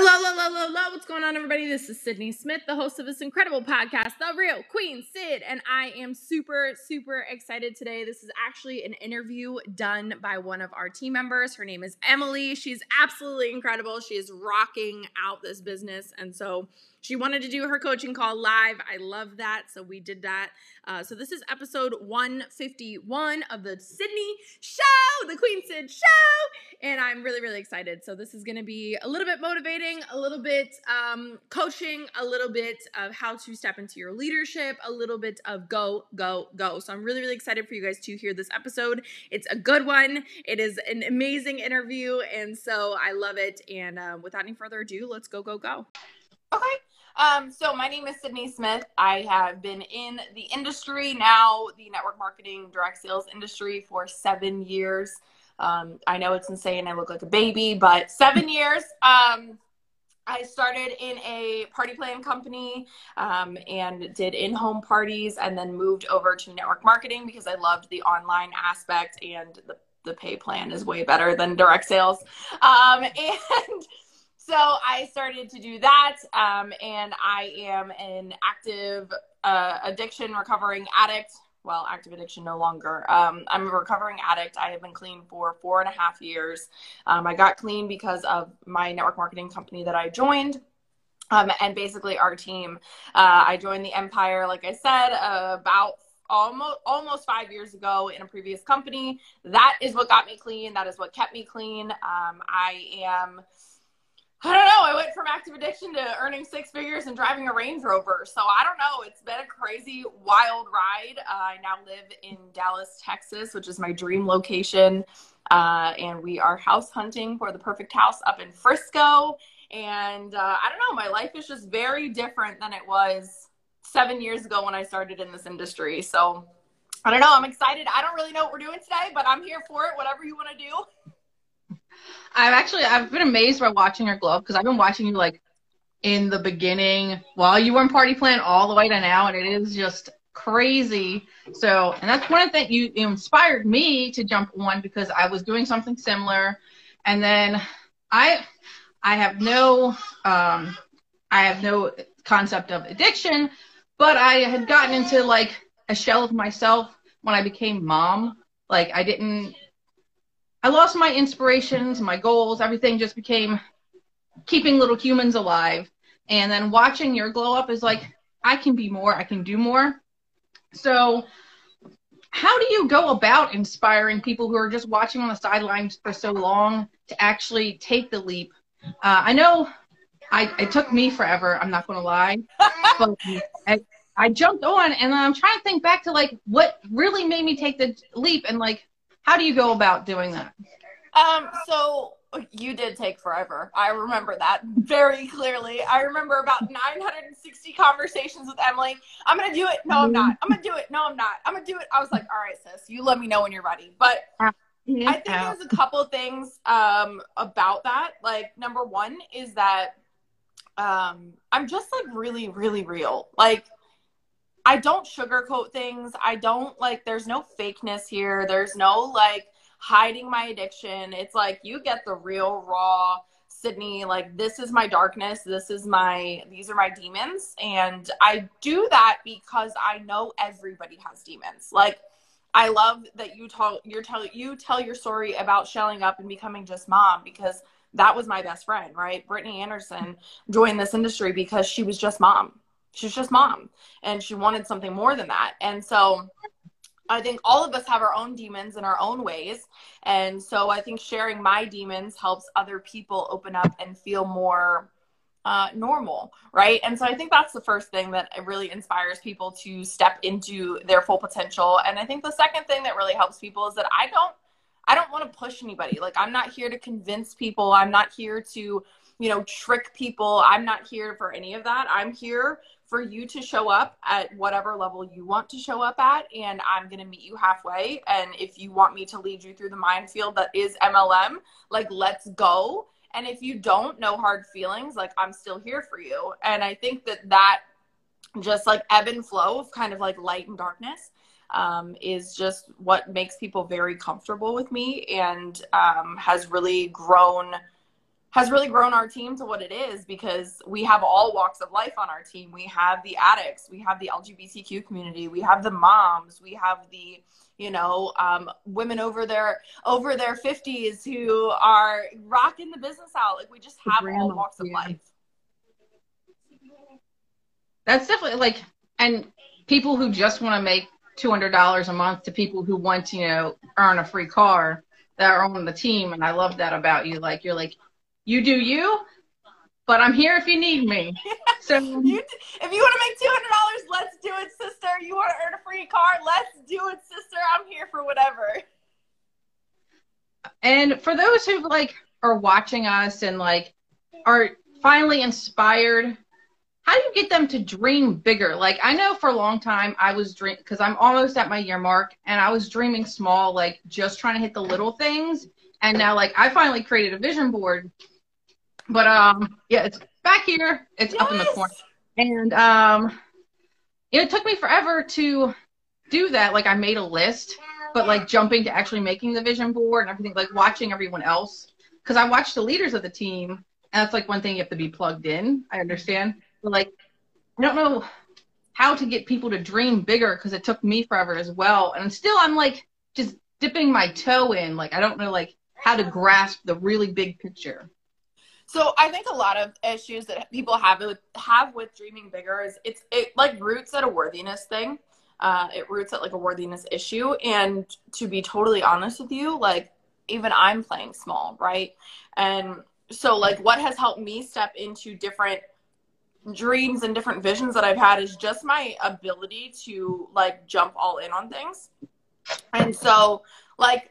I What's going on, everybody? This is Sydney Smith, the host of this incredible podcast, The Real Queen Syd, and I am super, super excited today. This is actually an interview done by one of our team members. Her name is Emily. She's absolutely incredible. She is rocking out this business, and so she wanted to do her coaching call live. I love that. So we did that. Uh, so this is episode 151 of the Sydney Show, the Queen Syd Show. And I'm really, really excited. So this is going to be a little bit motivating, a little bit um, coaching, a little bit of how to step into your leadership, a little bit of go, go, go. So I'm really, really excited for you guys to hear this episode. It's a good one. It is an amazing interview. And so I love it. And uh, without any further ado, let's go, go, go. Okay. Um, so my name is Sydney Smith. I have been in the industry now, the network marketing, direct sales industry for seven years. Um, I know it's insane. I look like a baby, but seven years. Um, I started in a party plan company um, and did in home parties and then moved over to network marketing because I loved the online aspect and the, the pay plan is way better than direct sales. Um, and so I started to do that, um, and I am an active uh, addiction recovering addict. Well, active addiction no longer. Um, I'm a recovering addict. I have been clean for four and a half years. Um, I got clean because of my network marketing company that I joined. Um, and basically, our team. Uh, I joined the Empire, like I said, uh, about almost almost five years ago in a previous company. That is what got me clean. That is what kept me clean. Um, I am I don't know. I went from active addiction to earning six figures and driving a Range Rover. So I don't know. It's been a crazy, wild ride. Uh, I now live in Dallas, Texas, which is my dream location. Uh, and we are house hunting for the perfect house up in Frisco. And uh, I don't know. My life is just very different than it was seven years ago when I started in this industry. So I don't know. I'm excited. I don't really know what we're doing today, but I'm here for it. Whatever you want to do. I've actually I've been amazed by watching your glow because I've been watching you like in the beginning while you were in party plan all the way to now, and it is just crazy. So, and that's one of the things you, you inspired me to jump on because I was doing something similar, and then I I have no um I have no concept of addiction, but I had gotten into like a shell of myself when I became mom. Like I didn't I lost my inspirations, my goals, everything just became keeping little humans alive. And then watching your glow up is like, I can be more, I can do more. So, how do you go about inspiring people who are just watching on the sidelines for so long to actually take the leap? Uh, I know I, it took me forever, I'm not going to lie, but I, I jumped on and I'm trying to think back to like what really made me take the leap and like how do you go about doing that? Um, so you did take forever. I remember that very clearly. I remember about 960 conversations with Emily. I'm gonna do it. No, I'm not. I'm gonna do it. No, I'm not. I'm gonna do it. I was like, all right, sis, you let me know when you're ready. But I think there's a couple things um, about that. Like number one is that um, I'm just like really, really real. Like I don't sugarcoat things. I don't like, there's no fakeness here. There's no like hiding my addiction. It's like you get the real, raw Sydney. Like, this is my darkness. This is my, these are my demons. And I do that because I know everybody has demons. Like, I love that you tell you tell you tell your story about shelling up and becoming just mom because that was my best friend, right? Brittany Anderson joined this industry because she was just mom she's just mom and she wanted something more than that. And so i think all of us have our own demons in our own ways. And so i think sharing my demons helps other people open up and feel more uh, normal right? And so i think that's the first thing that really inspires people to step into their full potential. And i think the second thing that really helps people is that i don't i don't want to push anybody. Like i'm not here to convince people. I'm not here to you know trick people. I'm not here for any of that. I'm here for you to show up at whatever level you want to show up at and i'm going to meet you halfway. And if you want me to lead you through the minefield that is mlm like let's go. And if you don't no hard feelings like i'm still here for you. And i think that that just like ebb and flow of kind of like light and darkness um, is just what makes people very comfortable with me and um, has really grown has really grown our team to what it is because we have all walks of life on our team. We have the addicts, we have the LGBTQ community, we have the moms, we have the you know um, women over their over their 50s who are rocking the business out like we just have all walks of yeah. life that's definitely like and people who just want to make $200 a month to people who want to you know earn a free car that are on the team and i love that about you. Like you're like you do you but i'm here if you need me. So you, if you want to make $200 let's do it sister. You want to earn a free car let's do it sister. I'm here for whatever. And for those who like are watching us and like are finally inspired how do you get them to dream bigger? Like I know for a long time I was dream because I'm almost at my year mark and I was dreaming small, like just trying to hit the little things. And now like I finally created a vision board. But um yeah, it's back here. It's yes. up in the corner. And um it took me forever to do that. Like I made a list, but like jumping to actually making the vision board and everything, like watching everyone else. Because I watched the leaders of the team, and that's like one thing you have to be plugged in. I understand like, I don't know how to get people to dream bigger because it took me forever as well. And still, I'm like just dipping my toe in. Like, I don't know like how to grasp the really big picture. So I think a lot of issues that people have with have with dreaming bigger is it's it like roots at a worthiness thing. Uh, it roots at like a worthiness issue. And to be totally honest with you, like even I'm playing small, right? And so like what has helped me step into different dreams and different visions that I've had is just my ability to like jump all in on things. And so, like,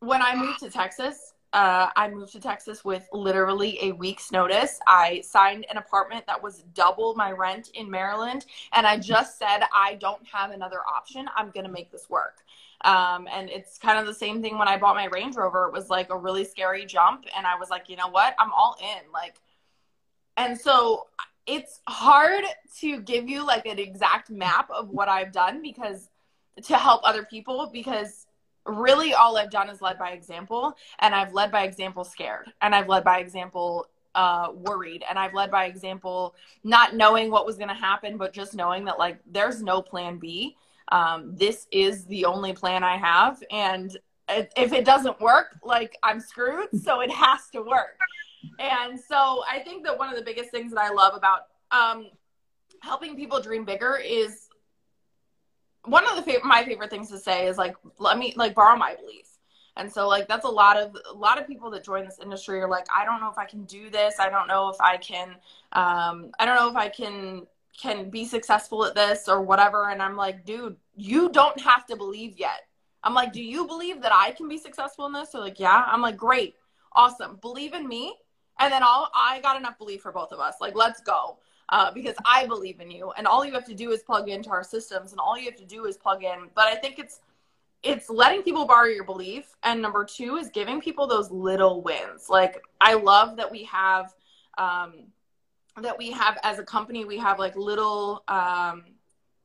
when I moved to Texas, uh, I moved to Texas with literally a week's notice. I signed an apartment that was double my rent in Maryland, and I just said, I don't have another option. I'm going to make this work. Um, and it's kind of the same thing when I bought my Range Rover. It was like a really scary jump, and I was like, you know what? I'm all in. Like, and so it's hard to give you like an exact map of what I've done because to help other people because really all I've done is led by example and I've led by example scared and I've led by example uh, worried and I've led by example not knowing what was going to happen but just knowing that like there's no plan B. Um, this is the only plan I have and if it doesn't work like I'm screwed so it has to work and so I think that one of the biggest things that I love about um, helping people dream bigger is one of the my favorite things to say is like let me like borrow my belief. And so like that's a lot of a lot of people that join this industry are like i don't know if i can do this. I don't know if i can um, i don't know if i can can be successful at this or whatever. And i'm like dude you don't have to believe yet. I'm like do you believe that i can be successful in this? They're like yeah. I'm like great. Awesome. Believe in me and then I got enough belief for both of us. Like, let's go. Uh, because I believe in you. And all you have to do is plug into our systems and all you have to do is plug in. But I think it's, it's letting people borrow your belief. And number two is giving people those little wins. Like, I love that we have, um, that we have as a company, we have like little, um,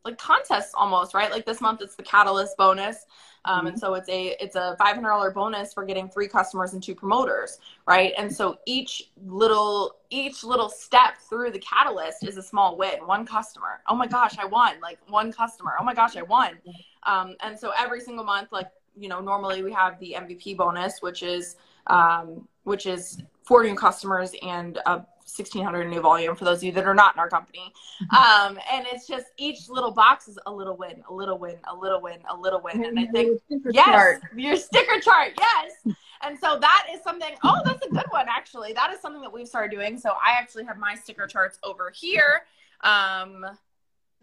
like contests almost, right? Like this month, it's the Catalyst bonus. Um, mm-hmm. And so it's a it's a five hundred dollar bonus for getting three customers and two promoters, right? And so each little each little step through the catalyst is a small win. One customer, oh my gosh, I won! Like one customer, oh my gosh, I won! Um, and so every single month, like you know, normally we have the MVP bonus, which is um, which is four new customers and a 1600 new volume for those of you that are not in our company. Mm-hmm. Um, and it's just each little box is a little win, a little win, a little win, a little win. And I think, yes, chart. your sticker chart, yes. And so that is something, oh, that's a good one, actually. That is something that we've started doing. So I actually have my sticker charts over here. Um,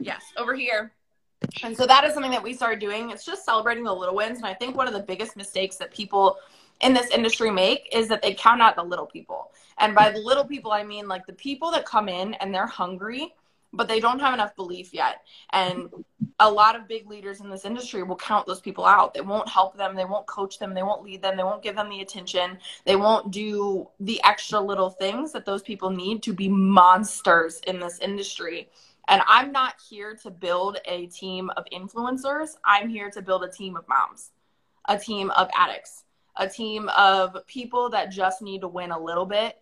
yes, over here. And so that is something that we started doing. It's just celebrating the little wins. And I think one of the biggest mistakes that people in this industry make is that they count out the little people. And by the little people, I mean like the people that come in and they're hungry, but they don't have enough belief yet. And a lot of big leaders in this industry will count those people out. They won't help them, they won't coach them, they won't lead them, they won't give them the attention, they won't do the extra little things that those people need to be monsters in this industry. And I'm not here to build a team of influencers. I'm here to build a team of moms, a team of addicts, a team of people that just need to win a little bit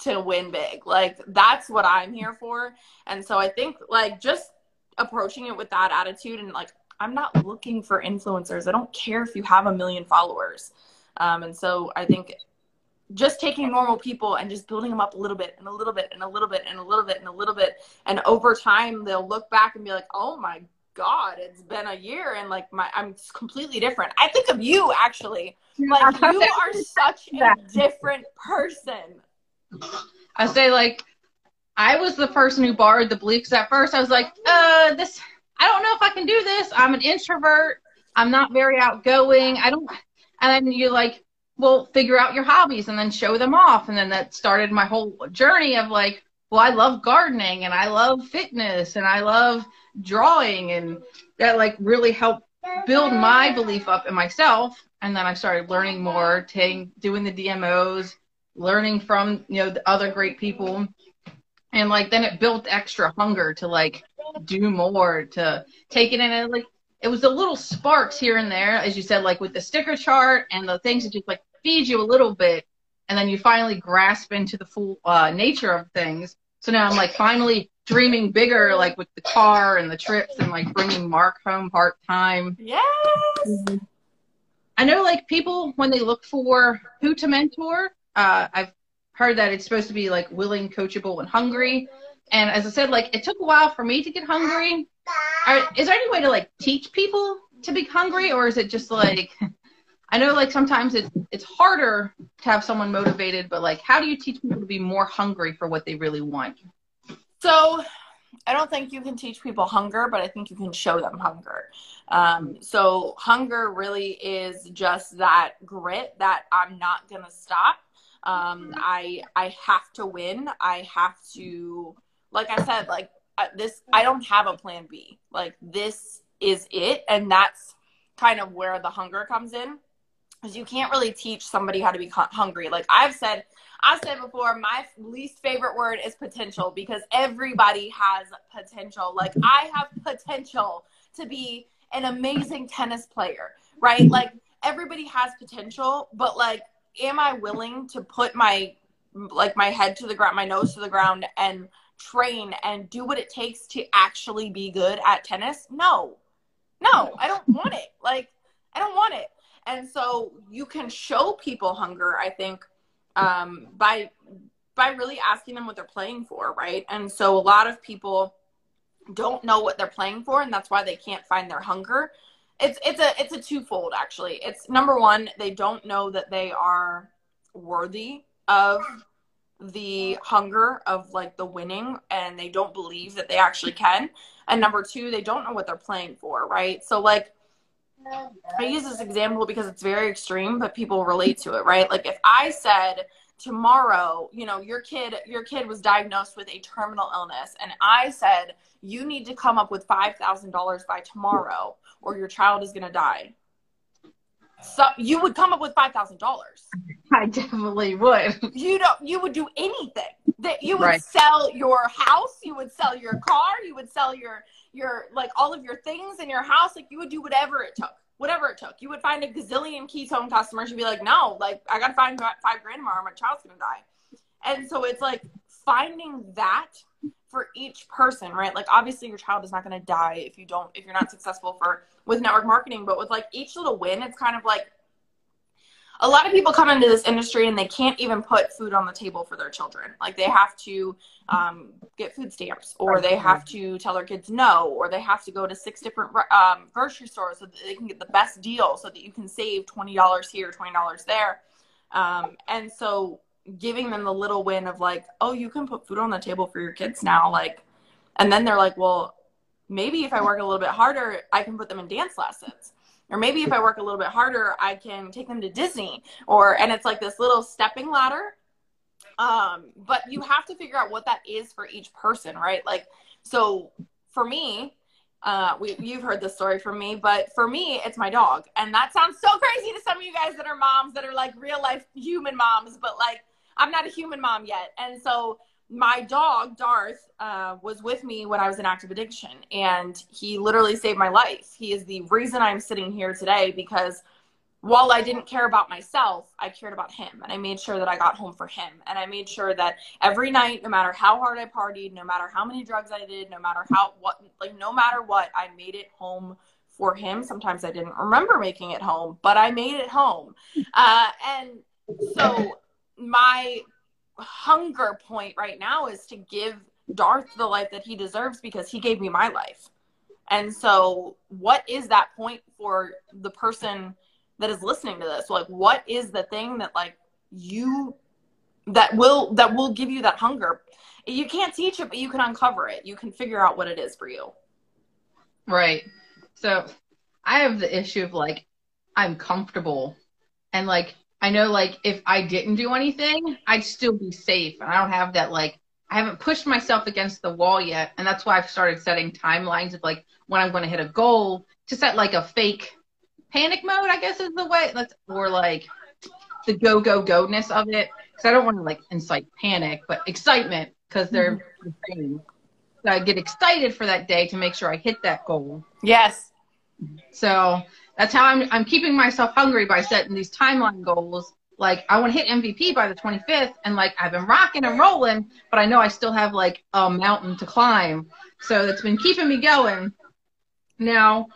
to win big. Like that's what I'm here for. And so I think like just approaching it with that attitude and like I'm not looking for influencers. I don't care if you have a million followers. Um, and so I think just taking normal people and just building them up a little bit and a little bit and a little bit and a little bit and a little bit and over time they'll look back and be like, "Oh my god, it's been a year and like my I'm completely different." I think of you actually. Like you are such a different person. I say like I was the person who borrowed the beliefs at first. I was like, "Uh, this I don't know if I can do this. I'm an introvert. I'm not very outgoing. I don't and then you like well figure out your hobbies and then show them off and then that started my whole journey of like well i love gardening and i love fitness and i love drawing and that like really helped build my belief up in myself. And then i started learning more taking doing the dmos learning from you know the other great people. And like then it built extra hunger to like do more to take it in and like it was the little sparks here and there, as you said, like with the sticker chart and the things that just like feed you a little bit, and then you finally grasp into the full uh, nature of things. So now I'm like finally dreaming bigger, like with the car and the trips and like bringing Mark home part time. Yes. I know like people when they look for who to mentor, uh, I've heard that it's supposed to be like willing, coachable, and hungry. And as I said, like it took a while for me to get hungry. Are, is there any way to like teach people to be hungry, or is it just like I know like sometimes it's it's harder to have someone motivated, but like how do you teach people to be more hungry for what they really want? So I don't think you can teach people hunger, but I think you can show them hunger. Um, so hunger really is just that grit that I'm not gonna stop. Um, I I have to win. I have to, like I said, like this i don't have a plan b like this is it and that's kind of where the hunger comes in because you can't really teach somebody how to be hungry like i've said i've said before my least favorite word is potential because everybody has potential like i have potential to be an amazing tennis player right like everybody has potential but like am i willing to put my like my head to the ground my nose to the ground and train and do what it takes to actually be good at tennis? No. No, I don't want it. Like, I don't want it. And so you can show people hunger, I think, um, by by really asking them what they're playing for, right? And so a lot of people don't know what they're playing for, and that's why they can't find their hunger. It's it's a it's a twofold actually. It's number one, they don't know that they are worthy of the hunger of like the winning and they don't believe that they actually can. And number two, they don't know what they're playing for, right? So like I use this example because it's very extreme, but people relate to it, right? Like if I said tomorrow, you know, your kid your kid was diagnosed with a terminal illness and I said you need to come up with $5,000 by tomorrow or your child is going to die so you would come up with five thousand dollars. I definitely would. You don't. You would do anything. That you would right. sell your house. You would sell your car. You would sell your your like all of your things in your house. Like you would do whatever it took. Whatever it took. You would find a gazillion ketone customers. You'd be like, no, like I gotta find five grand tomorrow. My child's gonna die. And so it's like finding that for each person, right? Like obviously your child is not going to die if you don't if you're not successful for with network marketing, but with like each little win, it's kind of like a lot of people come into this industry and they can't even put food on the table for their children. Like they have to um, get food stamps, or they have to tell their kids no, or they have to go to six different um, grocery stores so that they can get the best deal, so that you can save twenty dollars here, twenty dollars there. Um, and so giving them the little win of like, oh, you can put food on the table for your kids now, like, and then they're like, well, maybe if I work a little bit harder, I can put them in dance lessons. Or maybe if I work a little bit harder, I can take them to Disney. Or and it's like this little stepping ladder. Um, but you have to figure out what that is for each person, right? Like, so for me, uh, we, you've heard this story from me, but for me, it's my dog. And that sounds so crazy to some of you guys that are moms that are like real life human moms, but like I'm not a human mom yet. And so my dog, Darth, uh, was with me when I was in active addiction, and he literally saved my life. He is the reason I'm sitting here today because while I didn't care about myself, I cared about him and I made sure that I got home for him. And I made sure that every night, no matter how hard I partied, no matter how many drugs I did, no matter how, what, like, no matter what, I made it home for him. Sometimes I didn't remember making it home, but I made it home. Uh, and so my hunger point right now is to give Darth the life that he deserves because he gave me my life. And so, what is that point for the person that is listening to this? Like, what is the thing that like you that will that will give you that hunger? You can't teach it, but you can uncover it. You can figure out what it is for you. Right. So, I have the issue of like I'm comfortable and like I know like if I didn't do anything, I'd still be safe. And I don't have that like I haven't pushed myself against the wall yet. And that's why I've started setting timelines of like when I'm going to hit a goal to set like a fake panic mode, I guess is the way that's or like the go go go ness of it. Cause I don't want to like incite panic, but excitement because they're mm-hmm. the same. So I get excited for that day to make sure I hit that goal. Yes. So that's how I'm I'm keeping myself hungry by setting these timeline goals. Like I want to hit MVP by the 25th, and like I've been rocking and rolling, but I know I still have like a mountain to climb. So that's been keeping me going. Now,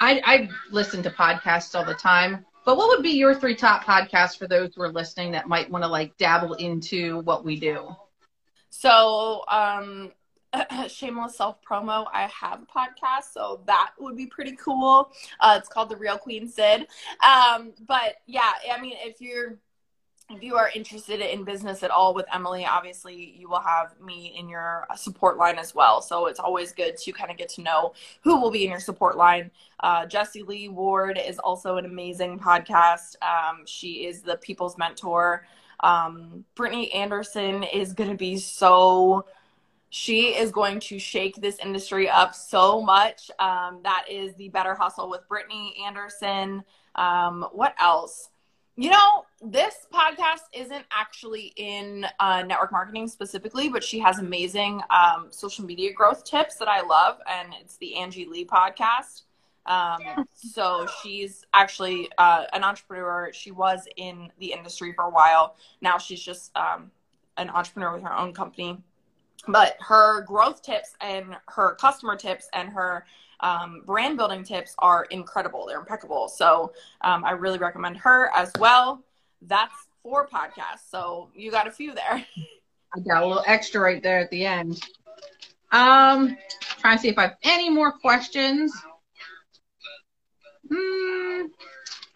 I I listen to podcasts all the time, but what would be your three top podcasts for those who are listening that might want to like dabble into what we do? So, um, shameless self promo. I have a podcast, so that would be pretty cool. Uh, it's called The Real Queen Syd. Um, but yeah, I mean, if you're if you are interested in business at all with Emily, obviously you will have me in your support line as well. So it's always good to kind of get to know who will be in your support line. Uh, Jessie Lee Ward is also an amazing podcast. Um, she is the people's mentor. Um, Brittany Anderson is going to be so she is going to shake this industry up so much. Um, that is the Better Hustle with Brittany Anderson. Um, what else? You know, this podcast isn't actually in uh, network marketing specifically, but she has amazing um, social media growth tips that I love, and it's the Angie Lee podcast. Um, so she's actually uh, an entrepreneur. She was in the industry for a while. Now she's just um, an entrepreneur with her own company but her growth tips and her customer tips and her um, brand building tips are incredible. They're impeccable. So um, I really recommend her as well. That's four podcasts. So you got a few there. I got a little extra right there at the end. Um, trying to see if I have any more questions. Hmm,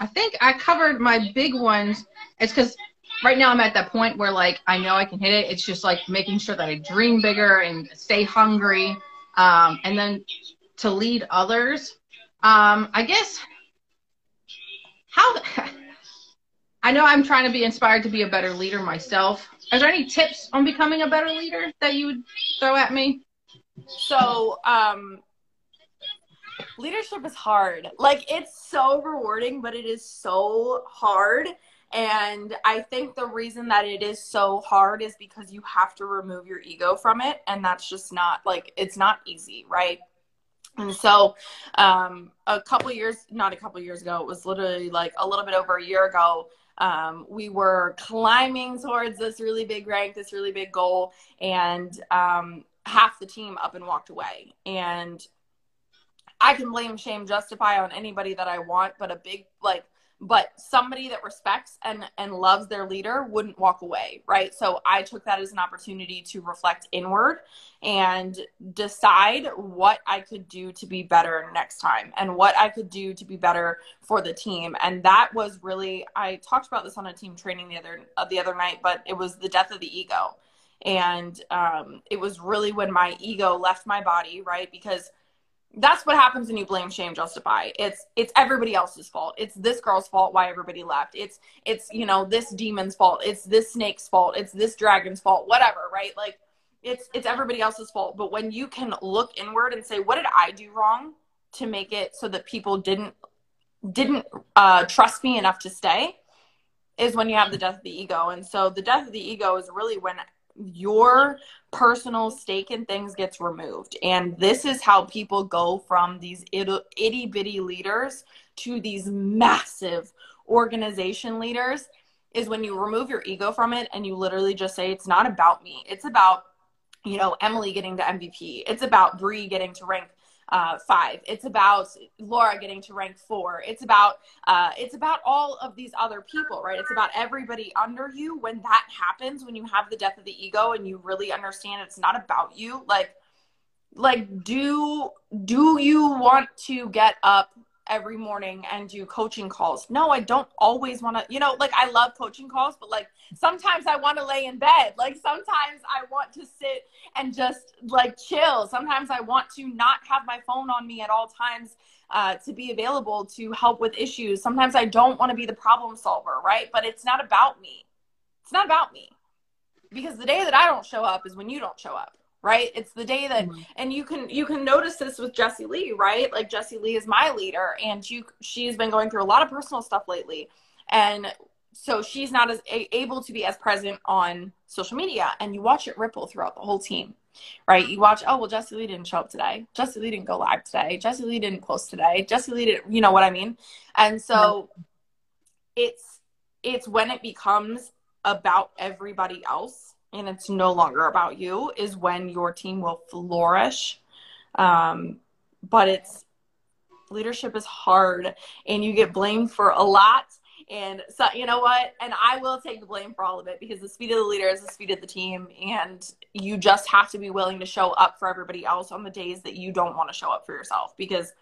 I think I covered my big ones. It's because right now I'm at that point where like I know I can hit it. It's just like making sure that I dream bigger and stay hungry. Um, and then to lead others. Um, I guess how I know I'm trying to be inspired to be a better leader myself. Are there any tips on becoming a better leader that you would throw at me? So, um, leadership is hard. Like it's so rewarding, but it is so hard. And I think the reason that it is so hard is because you have to remove your ego from it. And that's just not like, it's not easy, right? And so, um, a couple years, not a couple years ago, it was literally like a little bit over a year ago. Um, we were climbing towards this really big rank, this really big goal, and um, half the team up and walked away. And I can blame, shame, justify on anybody that I want, but a big, like, but somebody that respects and and loves their leader wouldn't walk away right? So i took that as an opportunity to reflect inward and decide what i could do to be better next time and what i could do to be better for the team. And that was really i talked about this on a team training the other uh, the other night but it was the death of the ego. And um, it was really when my ego left my body right? Because that's what happens when you blame shame justify. It's it's everybody else's fault. It's this girl's fault why everybody left. It's it's you know this demon's fault. It's this snake's fault. It's this dragon's fault. Whatever right? Like it's it's everybody else's fault. But when you can look inward and say what did i do wrong to make it so that people didn't didn't uh, trust me enough to stay? is when you have the death of the ego. And so the death of the ego is really when your personal stake in things gets removed. And this is how people go from these itty bitty leaders to these massive organization leaders is when you remove your ego from it and you literally just say it's not about me. It's about you know Emily getting to MVP. It's about Bree getting to rank uh, five. It's about Laura getting to rank four. It's about uh, it's about all of these other people, right? It's about everybody under you. When that happens, when you have the death of the ego and you really understand it's not about you, like like do do you want to get up every morning and do coaching calls. No, I don't always want to, you know, like I love coaching calls, but like sometimes I want to lay in bed. Like sometimes I want to sit and just like chill. Sometimes I want to not have my phone on me at all times uh, to be available to help with issues. Sometimes I don't want to be the problem solver, right? But it's not about me. It's not about me. Because the day that I don't show up is when you don't show up right? It's the day that mm-hmm. and you can you can notice this with jessie lee right? Like jessie lee is my leader and you she's been going through a lot of personal stuff lately. And so she's not as a, able to be as present on social media and you watch it ripple throughout the whole team right? You watch oh well jessie lee didn't show up today. Jessie lee didn't go live today. Jessie lee didn't post today. Jessie lee didn't you know what i mean? And so mm-hmm. it's it's when it becomes about everybody else and it's no longer about you is when your team will flourish. Um, but it's leadership is hard and you get blamed for a lot. And so, you know what? And I will take the blame for all of it because the speed of the leader is the speed of the team. And you just have to be willing to show up for everybody else on the days that you don't want to show up for yourself because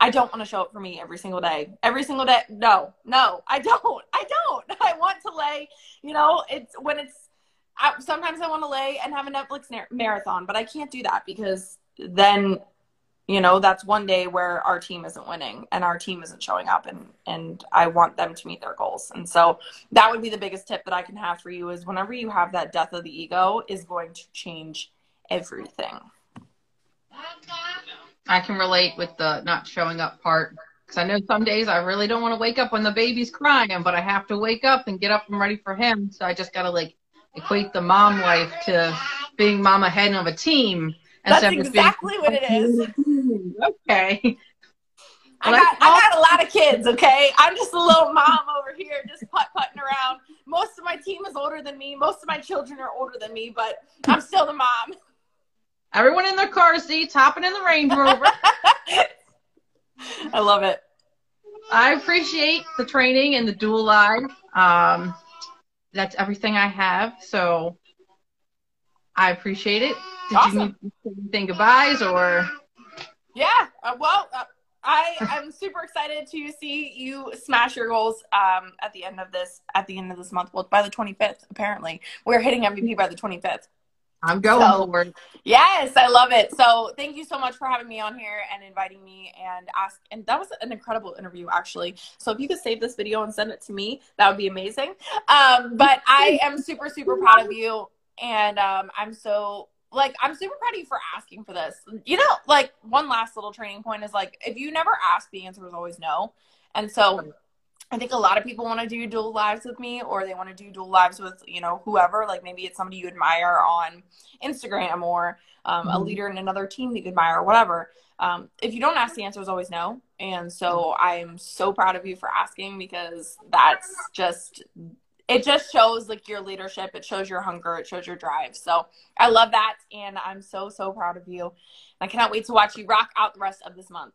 I don't want to show up for me every single day. Every single day. No, no, I don't. I don't. I want to lay, you know, it's when it's I, sometimes I want to lay and have a Netflix marathon, but I can't do that because then, you know, that's one day where our team isn't winning and our team isn't showing up, and and I want them to meet their goals. And so that would be the biggest tip that I can have for you is whenever you have that death of the ego is going to change everything. I can relate with the not showing up part because I know some days I really don't want to wake up when the baby's crying, but I have to wake up and get up and ready for him. So I just got to like equate the mom life to being mama head of a team. That's exactly what it is. okay. I got, I got a lot of kids, okay? I'm just a little mom over here just putt putting around. Most of my team is older than me. Most of my children are older than me, but I'm still the mom. Everyone in their car seats, hopping in the Range Rover. I love it. I appreciate the training and the dual live. Um, that's everything I have. So I appreciate it. Did awesome. you need anything goodbyes or? Yeah. Uh, well, uh, I am super excited to see you smash your goals um, at the end of this at the end of this month. Well, by the 25th, apparently, we're hitting MVP by the 25th. I'm going so. Yes, I love it. So thank you so much for having me on here and inviting me and ask. And that was an incredible interview, actually. So if you could save this video and send it to me, that would be amazing. Um, but I am super, super proud of you, and um, I'm so like I'm super proud of you for asking for this. You know, like one last little training point is like if you never ask, the answer is always no. And so I think a lot of people want to do dual lives with me or they want to do dual lives with, you know, whoever. Like maybe it's somebody you admire on Instagram or um, mm-hmm. a leader in another team that you admire or whatever. Um, if you don't ask, the answer is always no. And so I'm so proud of you for asking because that's just, it just shows like your leadership. It shows your hunger. It shows your drive. So I love that. And I'm so, so proud of you. I cannot wait to watch you rock out the rest of this month.